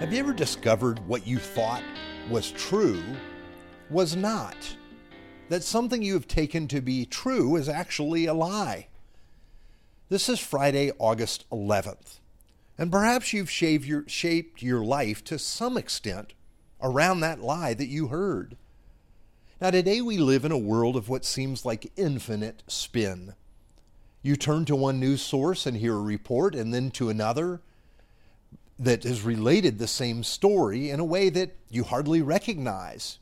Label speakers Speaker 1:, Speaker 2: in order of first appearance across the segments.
Speaker 1: Have you ever discovered what you thought was true was not? That something you have taken to be true is actually a lie? This is Friday, August 11th, and perhaps you've your, shaped your life to some extent around that lie that you heard. Now, today we live in a world of what seems like infinite spin. You turn to one news source and hear a report, and then to another that has related the same story in a way that you hardly recognize.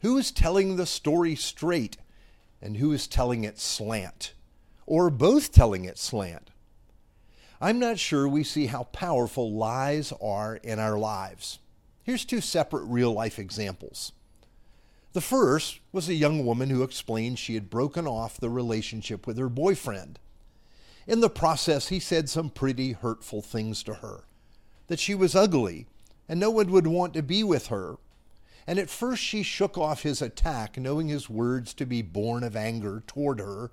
Speaker 1: Who is telling the story straight and who is telling it slant? Or both telling it slant? I'm not sure we see how powerful lies are in our lives. Here's two separate real life examples. The first was a young woman who explained she had broken off the relationship with her boyfriend. In the process, he said some pretty hurtful things to her that she was ugly and no one would want to be with her. And at first she shook off his attack, knowing his words to be born of anger toward her.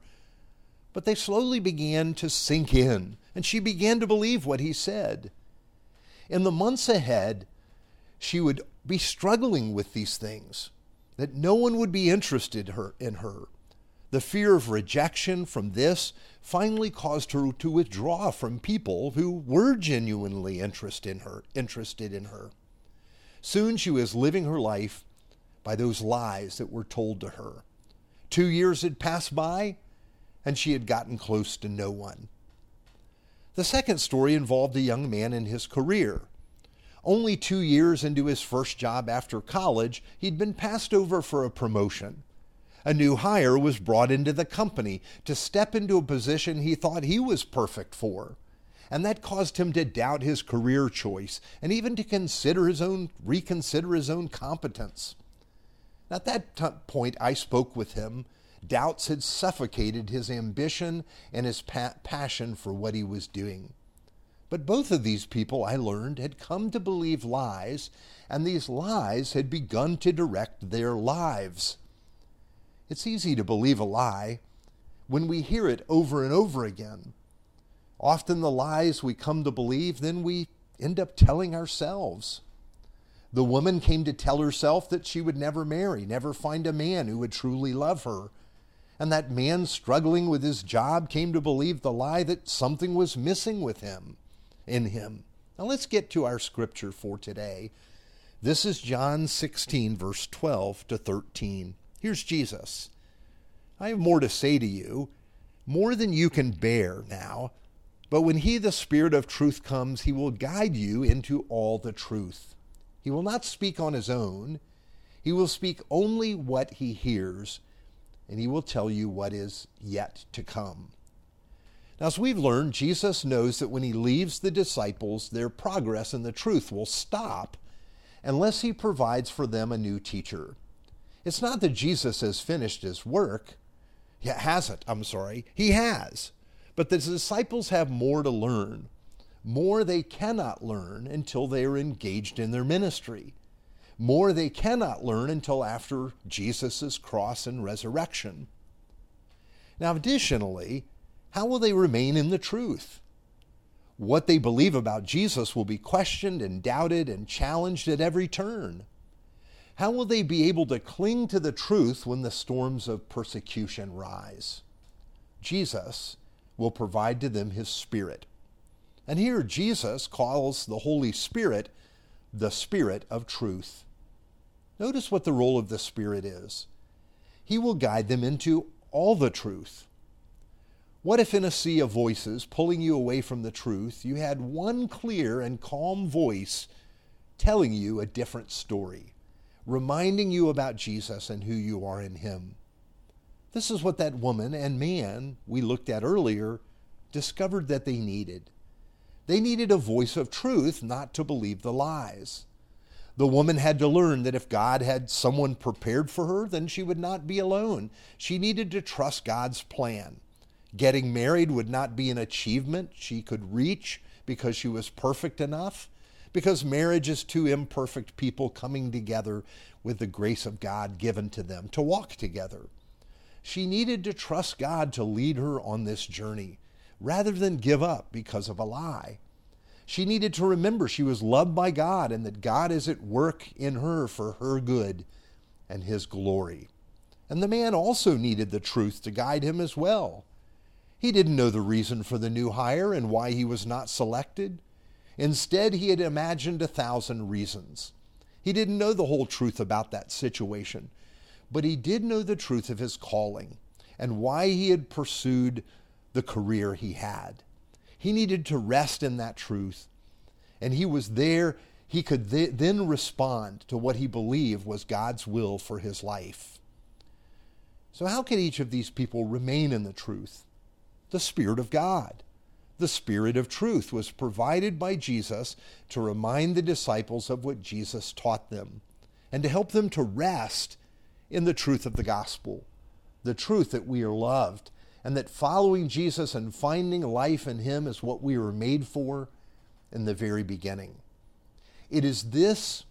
Speaker 1: But they slowly began to sink in, and she began to believe what he said. In the months ahead, she would be struggling with these things, that no one would be interested her, in her, the fear of rejection from this finally caused her to withdraw from people who were genuinely interested in her, interested in her. Soon she was living her life by those lies that were told to her. Two years had passed by, and she had gotten close to no one. The second story involved a young man in his career. Only two years into his first job after college, he'd been passed over for a promotion. A new hire was brought into the company to step into a position he thought he was perfect for. And that caused him to doubt his career choice and even to consider his own reconsider his own competence. At that t- point I spoke with him. Doubts had suffocated his ambition and his pa- passion for what he was doing. But both of these people, I learned, had come to believe lies, and these lies had begun to direct their lives. It's easy to believe a lie when we hear it over and over again. Often the lies we come to believe, then we end up telling ourselves. The woman came to tell herself that she would never marry, never find a man who would truly love her. And that man struggling with his job came to believe the lie that something was missing with him, in him. Now let's get to our scripture for today. This is John 16, verse 12 to 13. Here's Jesus. I have more to say to you, more than you can bear now. But when he, the Spirit of truth, comes, he will guide you into all the truth. He will not speak on his own. He will speak only what he hears, and he will tell you what is yet to come. Now, as we've learned, Jesus knows that when he leaves the disciples, their progress in the truth will stop unless he provides for them a new teacher. It's not that Jesus has finished his work. He hasn't, I'm sorry. He has. But the disciples have more to learn, more they cannot learn until they are engaged in their ministry, more they cannot learn until after Jesus' cross and resurrection. Now, additionally, how will they remain in the truth? What they believe about Jesus will be questioned and doubted and challenged at every turn. How will they be able to cling to the truth when the storms of persecution rise? Jesus will provide to them his Spirit. And here Jesus calls the Holy Spirit the Spirit of truth. Notice what the role of the Spirit is. He will guide them into all the truth. What if in a sea of voices pulling you away from the truth, you had one clear and calm voice telling you a different story? Reminding you about Jesus and who you are in Him. This is what that woman and man we looked at earlier discovered that they needed. They needed a voice of truth, not to believe the lies. The woman had to learn that if God had someone prepared for her, then she would not be alone. She needed to trust God's plan. Getting married would not be an achievement she could reach because she was perfect enough because marriage is two imperfect people coming together with the grace of God given to them to walk together. She needed to trust God to lead her on this journey rather than give up because of a lie. She needed to remember she was loved by God and that God is at work in her for her good and His glory. And the man also needed the truth to guide him as well. He didn't know the reason for the new hire and why he was not selected. Instead, he had imagined a thousand reasons. He didn't know the whole truth about that situation, but he did know the truth of his calling and why he had pursued the career he had. He needed to rest in that truth. And he was there, he could th- then respond to what he believed was God's will for his life. So, how can each of these people remain in the truth? The Spirit of God. The Spirit of truth was provided by Jesus to remind the disciples of what Jesus taught them and to help them to rest in the truth of the gospel, the truth that we are loved and that following Jesus and finding life in Him is what we were made for in the very beginning. It is this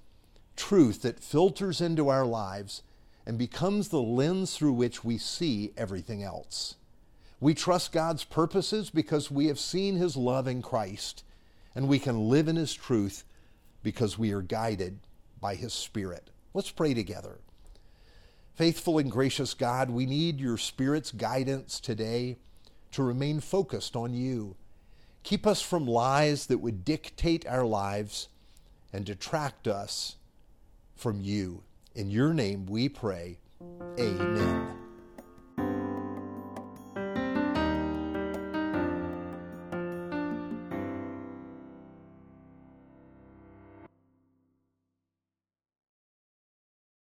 Speaker 1: truth that filters into our lives and becomes the lens through which we see everything else. We trust God's purposes because we have seen His love in Christ, and we can live in His truth because we are guided by His Spirit. Let's pray together. Faithful and gracious God, we need your Spirit's guidance today to remain focused on you. Keep us from lies that would dictate our lives and detract us from you. In your name we pray. Amen.